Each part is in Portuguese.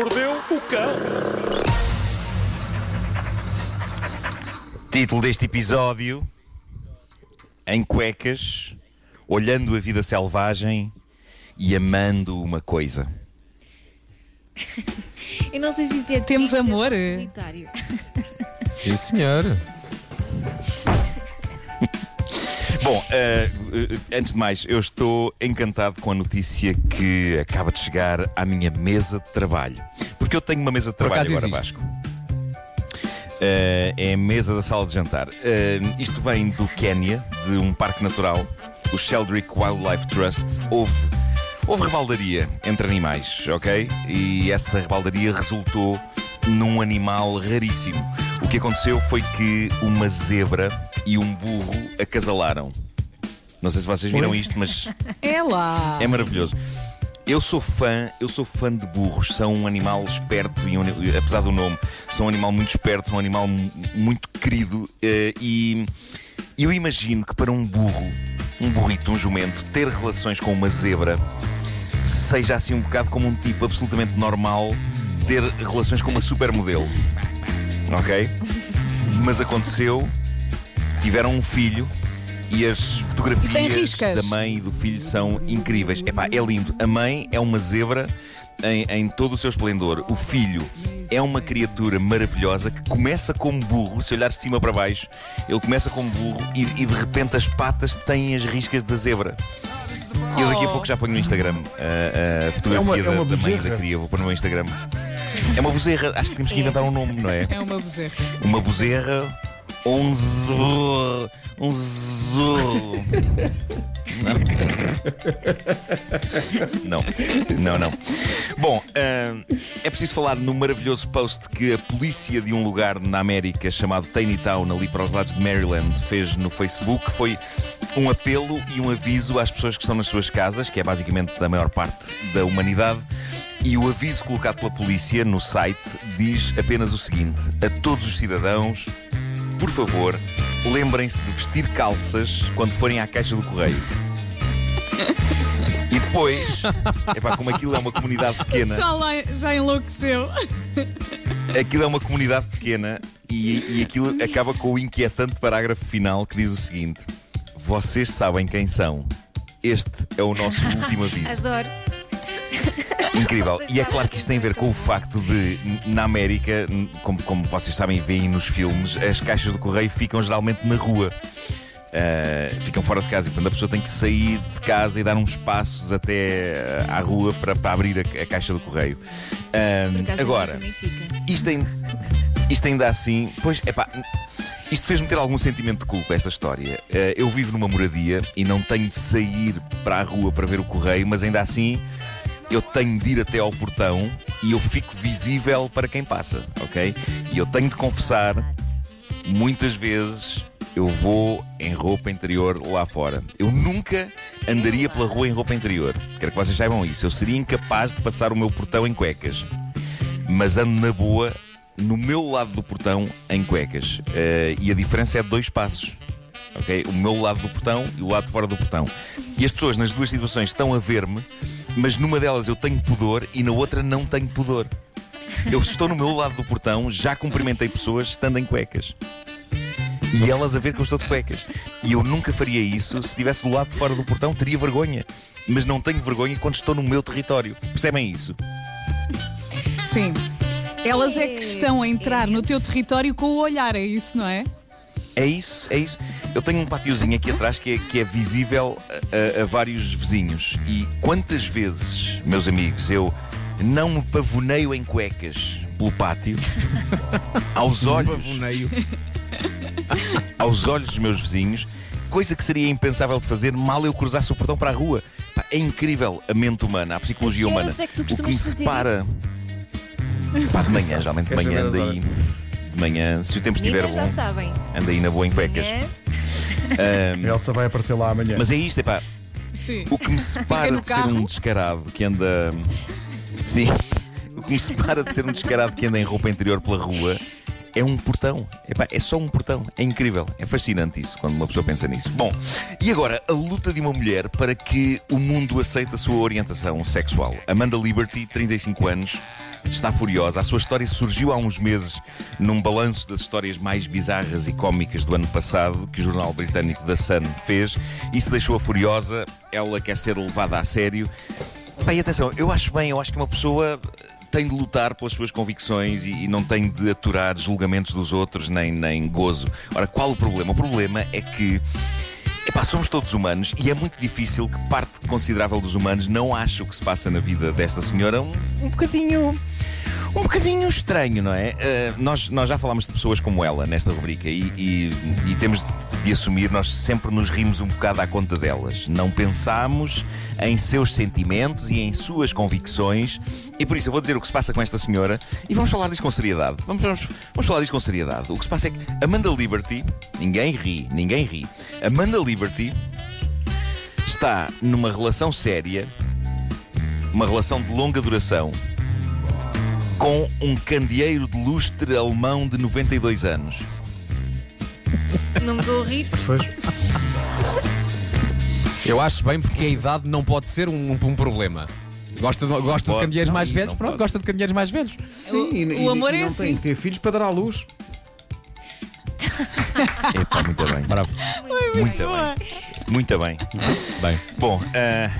mordeu o cão. Título deste episódio: Em cuecas, olhando a vida selvagem e amando uma coisa. Eu não sei se isso é Temos triste, amor? É só solitário. Sim, senhor. Bom, eh, antes de mais, eu estou encantado com a notícia que acaba de chegar à minha mesa de trabalho. Porque eu tenho uma mesa de trabalho agora, existe. Vasco. Eh, é a mesa da sala de jantar. Eh, isto vem do Quénia, de um parque natural, o Sheldrick Wildlife Trust. Houve, houve rebaldaria entre animais, ok? E essa rebaldaria resultou num animal raríssimo. O que aconteceu foi que uma zebra e um burro acasalaram. Não sei se vocês viram isto, mas É lá. é maravilhoso. Eu sou fã, eu sou fã de burros. São um animal esperto e um- apesar do nome, são um animal muito esperto, são um animal mu- muito querido eh, e eu imagino que para um burro, um burrito, um jumento, ter relações com uma zebra seja assim um bocado como um tipo absolutamente normal ter relações com uma supermodelo. Ok? Mas aconteceu, tiveram um filho e as fotografias da mãe e do filho são incríveis. Epá, é lindo. A mãe é uma zebra em, em todo o seu esplendor. O filho é uma criatura maravilhosa que começa como burro, se olhar de cima para baixo, ele começa como burro e, e de repente as patas têm as riscas da zebra. Eu daqui a pouco já ponho no Instagram a, a fotografia É uma- é da, uma da mãe e bezerra. da cria. Vou pôr no meu Instagram. É uma bezerra. Acho que temos que inventar um nome, não é? É uma bezerra. Uma bezerra um zorro. Um zorro. Não. Não, não. não. Bom, hum, é preciso falar no maravilhoso post que a polícia de um lugar na América chamado Taneytown, ali para os lados de Maryland, fez no Facebook. Foi um apelo e um aviso às pessoas que estão nas suas casas, que é basicamente da maior parte da humanidade. E o aviso colocado pela polícia no site diz apenas o seguinte: a todos os cidadãos, por favor, lembrem-se de vestir calças quando forem à caixa do correio. E depois, epá, como aquilo é uma comunidade pequena, Só lá já enlouqueceu. aquilo é uma comunidade pequena e, e aquilo acaba com o inquietante parágrafo final que diz o seguinte: Vocês sabem quem são. Este é o nosso último aviso. Adoro. Incrível. E é claro que isto tem a ver com o facto de, na América, como, como vocês sabem e veem nos filmes, as caixas do correio ficam geralmente na rua. Uh, ficam fora de casa e portanto a pessoa tem que sair de casa e dar uns passos até uh, à rua para, para abrir a, a caixa do correio. Acaso, agora, isto ainda, isto ainda assim, pois, epá, isto fez-me ter algum sentimento de culpa, esta história. Eh, eu vivo numa moradia e não tenho de sair para a rua para ver o correio, mas ainda assim eu tenho de ir até ao portão e eu fico visível para quem passa, ok? E eu tenho de confessar, muitas vezes eu vou em roupa interior lá fora. Eu nunca andaria pela rua em roupa interior. Quero que vocês saibam isso. Eu seria incapaz de passar o meu portão em cuecas mas ando na boa no meu lado do portão em cuecas. Eh, e a diferença é de dois passos. ok? O meu lado do portão e o lado de fora do portão. E as pessoas nas duas situações estão a ver-me, mas numa delas eu tenho pudor e na outra não tenho pudor. Eu estou no meu lado do portão, já cumprimentei pessoas estando em cuecas. E elas a ver que eu estou de cuecas. E eu nunca faria isso se estivesse do lado de fora do portão, teria vergonha. Mas não tenho vergonha quando estou no meu território. Percebem isso? Sim. Elas é que estão a entrar no teu território com o olhar, é isso, não é? É isso, é isso. Eu tenho um patiozinho aqui atrás que é, que é visível a, a- a vários vizinhos. E quantas vezes, meus amigos, eu não me pavoneio em cuecas pelo pátio, aos olhos, Pavoneio. aos olhos dos meus vizinhos, coisa que seria impensável de fazer mal eu cruzasse o portão para a rua. Pá, é incrível a mente humana, a psicologia que humana. é que tu o que me separa. Pá, de manhã, geralmente de manhã saber anda as aí. De manhã, se o tempo estiver Meninas já bom, sabem. anda aí na boa em cuecas. A Elsa vai aparecer lá amanhã. mas é isto, é pá. Sim. O que me separa de ser um descarado que anda. Sim. O que me separa de ser um descarado que anda em roupa interior pela rua é um portão. Epá, é só um portão. É incrível. É fascinante isso quando uma pessoa pensa nisso. Bom, e agora a luta de uma mulher para que o mundo aceite a sua orientação sexual. Amanda Liberty, 35 anos, está furiosa. A sua história surgiu há uns meses num balanço das histórias mais bizarras e cómicas do ano passado que o jornal britânico The Sun fez. Isso deixou-a furiosa. Ela quer ser levada a sério. Bem, atenção, eu acho bem, eu acho que uma pessoa tem de lutar pelas suas convicções e, e, não tem de aturar julgamentos dos outros, nem, nem gozo. Ora, qual o problema? O problema é que Epá, somos todos humanos e é muito difícil que parte considerável dos humanos não ache o que se passa na vida desta senhora um, um bocadinho. Um bocadinho estranho, não é? Uh, nós, nós já falámos de pessoas como ela nesta rubrica e, e, e temos de assumir, nós sempre nos rimos um bocado à conta delas. Não pensamos em seus sentimentos e em suas convicções. E por isso eu vou dizer o que se passa com esta senhora e vamos falar disso com seriedade. Vamos, vamos, vamos falar disso com seriedade. O que se passa é que Amanda Liberty, ninguém ri, ninguém ri. Amanda Liberty está numa relação séria, uma relação de longa duração, com um candeeiro de lustre alemão de 92 anos. Não me estou a rir. Pois. Eu acho bem porque a idade não pode ser um, um problema. Gosta de, gosta de Não, mais não velhos? Pronto, pode. gosta de candeeiros mais velhos. Sim, e, o e- amor e é não assim. tem que ter filhos para dar à luz. Epá, muito bem. Bravo. Muito bem. Muito bem. Bem. Bom, ah,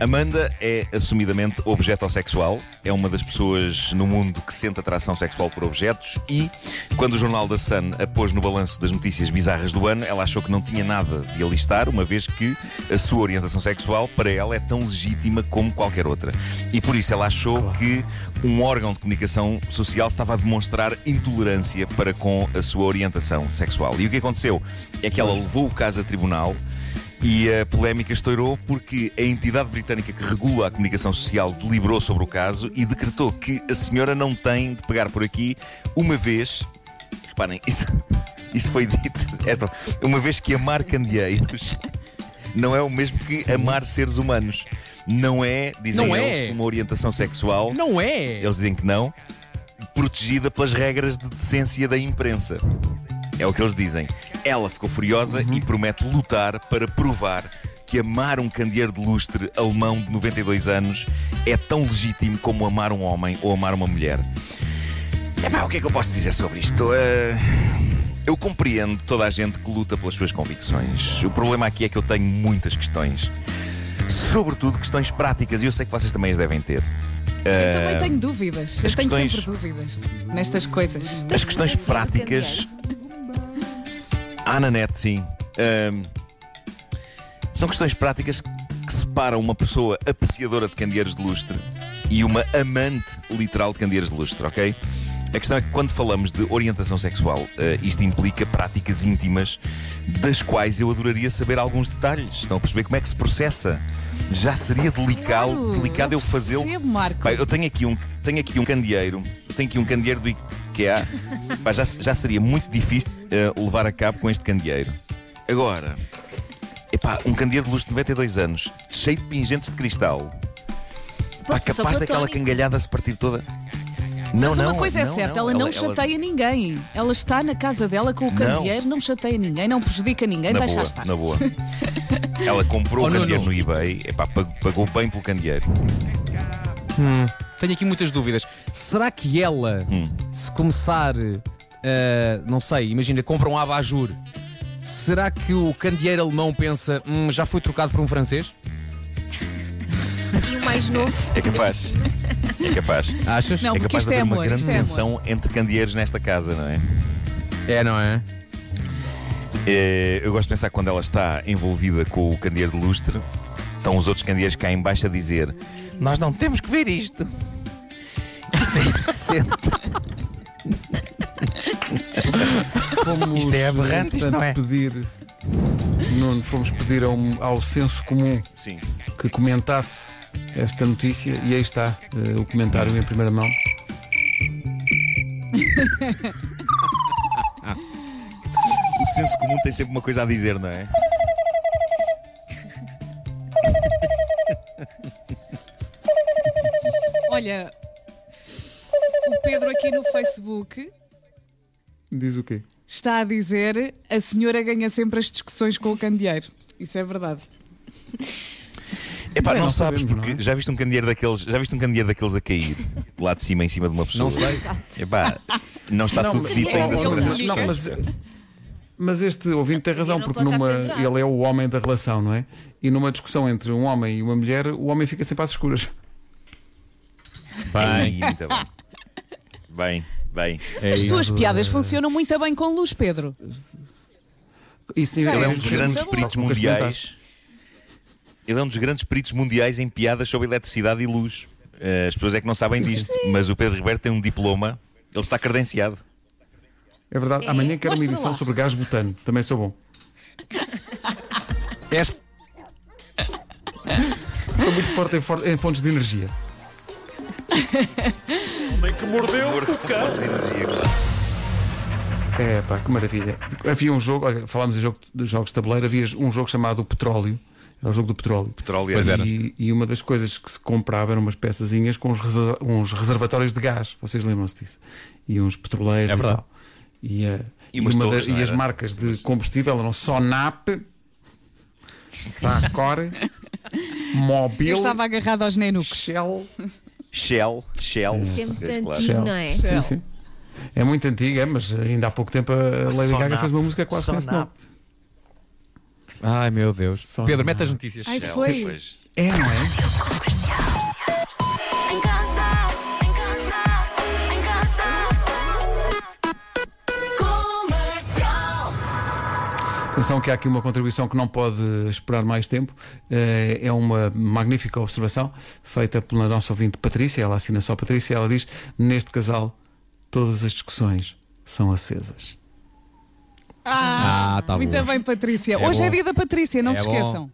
Amanda é assumidamente objeto-sexual. É uma das pessoas no mundo que sente atração sexual por objetos. E, quando o jornal da Sun a pôs no balanço das notícias bizarras do ano, ela achou que não tinha nada de alistar, uma vez que a sua orientação sexual, para ela, é tão legítima como qualquer outra. E por isso ela achou que um órgão de comunicação social estava a demonstrar intolerância para com a sua orientação sexual. E o que aconteceu é que ela levou o caso a tribunal. E a polémica estourou porque a entidade britânica que regula a comunicação social deliberou sobre o caso e decretou que a senhora não tem de pegar por aqui uma vez. Reparem, isto, isto foi dito. Esta, uma vez que amar candeeiros não é o mesmo que amar seres humanos. Não é, dizem Não eles, é. uma orientação sexual. Não é? Eles dizem que não, protegida pelas regras de decência da imprensa. É o que eles dizem. Ela ficou furiosa e promete lutar para provar que amar um candeeiro de lustre alemão de 92 anos é tão legítimo como amar um homem ou amar uma mulher. Epá, o que é que eu posso dizer sobre isto? Eh, eu compreendo toda a gente que luta pelas suas convicções. O problema aqui é que eu tenho muitas questões. Sobretudo questões práticas, e eu sei que vocês também as devem ter. Eu também tenho dúvidas. Eu as tenho questões- sempre dúvidas nestas coisas. As questões práticas. Há na net, sim. Ahm, são questões práticas que separam uma pessoa apreciadora de candeeiros de lustre e uma amante literal de candeeiros de lustre, ok? A questão é que quando falamos de orientação sexual, eh, isto implica práticas íntimas das quais eu adoraria saber alguns detalhes. Estão a perceber como é que se processa? Já seria delicado, Claro, delicado eu fazê-lo. eu tenho aqui um, tenho aqui um candeeiro, eu tenho aqui um candeeiro do IKEA. Pá, já, já seria muito difícil eh, levar a cabo com este candeeiro. Agora, epá, um candeeiro de luz de 92 anos, cheio de pingentes de cristal. Pá, capaz daquela cangalhada se partir toda. Não, Mas não, uma coisa é não, certa, não, ela não chateia ninguém. Ela está na casa dela com o candeeiro, não, chateia ninguém, não prejudica ninguém, Na deixa boa, estar. na boa. Ela comprou Oh, o candeeiro no eBay, epá, pagou, pagou bem pelo candeeiro. Tenho aqui muitas dúvidas. Será que ela, Hum. se começar, eh, não sei, imagina, compra um abajur, será que o candeeiro alemão pensa, "Hum, já foi trocado por um francês? E o mais novo. É capaz. É capaz. Achas? Não, é capaz de é haver uma amor, grande isto é amor. tensão entre candeeiros nesta casa, não é? É, não é? É, eu gosto de pensar que quando ela está envolvida com o candeeiro de lustre, estão os outros candeeiros cá em baixo a dizer: Nós não temos que ver isto. Isto é indecente. Fomos, Isto é aberrante, isto portanto, não é? pedir. Nuno, fomos pedir ao, ao senso comum Sim. que comentasse esta notícia e aí está eh, o comentário em primeira mão. O senso comum tem sempre uma coisa a dizer, não é? Olha, o Pedro aqui no Facebook Diz o quê? Está a dizer a senhora ganha sempre as discussões com o candeeiro. Isso é verdade. Epá, Bem, não, não sabes, sabemos, porque não é? já viste um candeeiro daqueles, já viste um candeeiro daqueles a cair lá de cima em cima de uma pessoa. Não sei. Epá, não está Não, tudo mas- dito é ainda sobre essas não, mas, mas este ouvinte tem razão, porque numa, ele é o homem da relação, não é? E numa discussão entre um homem e uma mulher, o homem fica sempre às escuras. Bem, muito bem. Bem, bem. É As isso. tuas piadas funcionam muito bem com luz, Pedro. E sim, Já Ele é um é dos grandes peritos mundiais. Ele é um dos grandes peritos mundiais em piadas sobre eletricidade e luz. Eh, As pessoas é que não sabem disto, mas o Pedro Ribeiro tem um diploma, ele está credenciado. É verdade. É. Amanhã quero uma edição lá. sobre gás butano. Também sou bom. Sou muito forte em, for- em fontes de energia. Amor com fontes de energia, claro. É pá, que maravilha. Havia um jogo, olha, falámos em jogo de jogos de tabuleiro, havia um jogo chamado o Petróleo. Era o jogo do petróleo. Petróleo Pois era. E, e uma das coisas que se comprava eram umas peçazinhas com uns, uns reservatórios de gás. Vocês lembram-se disso? E uns petroleiros É e verdade. tal. E, eh, E e torres, das- não e as marcas de combustível eram Sonap, Sacor, Eu Mobil, estava agarrado aos nenucos. Shell. Shell, Shell. Sempre claro. tantinho, não é? Sim, sim. É muito antiga, mas ainda há pouco tempo a Lady. Gaga fez uma música quase com esse nome. Ai meu Deus. Só Pedro, mete as notícias. Ai, Shell, foi. É, não é? Atenção que há aqui uma contribuição que não pode esperar mais tempo. Eh, É uma magnífica observação feita pela nossa ouvinte Patrícia. Ela assina só Patrícia. Ela diz: Neste casal, todas as discussões são acesas. Ah, Ah, tá muito bom. bem, Patrícia. É Hoje é bom. dia da Patrícia, não É se bom. esqueçam.